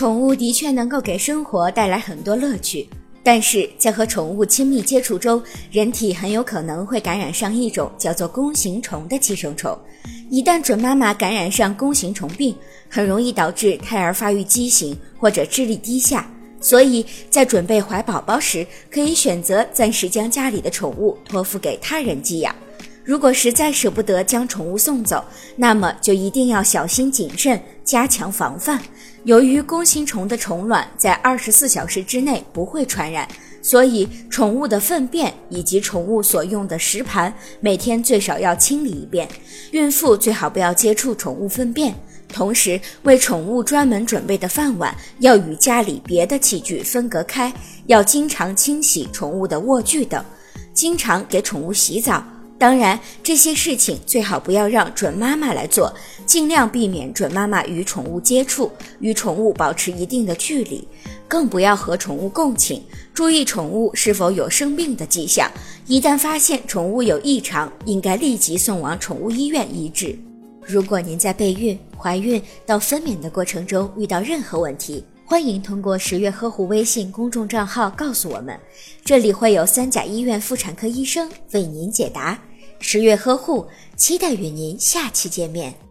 宠物的确能够给生活带来很多乐趣，但是在和宠物亲密接触中，人体很有可能会感染上一种叫做弓形虫的寄生虫。一旦准妈妈感染上弓形虫病，很容易导致胎儿发育畸形或者智力低下。所以在准备怀宝宝时，可以选择暂时将家里的宠物托付给他人寄养。如果实在舍不得将宠物送走，那么就一定要小心谨慎，加强防范。由于弓形虫的虫卵在二十四小时之内不会传染，所以宠物的粪便以及宠物所用的食盘每天最少要清理一遍。孕妇最好不要接触宠物粪便。同时，为宠物专门准备的饭碗要与家里别的器具分隔开，要经常清洗宠物的卧具等，经常给宠物洗澡。当然，这些事情最好不要让准妈妈来做，尽量避免准妈妈与宠物接触，与宠物保持一定的距离，更不要和宠物共寝。注意宠物是否有生病的迹象，一旦发现宠物有异常，应该立即送往宠物医院医治。如果您在备孕、怀孕到分娩的过程中遇到任何问题，欢迎通过十月呵护微信公众账号告诉我们，这里会有三甲医院妇产科医生为您解答。十月呵护，期待与您下期见面。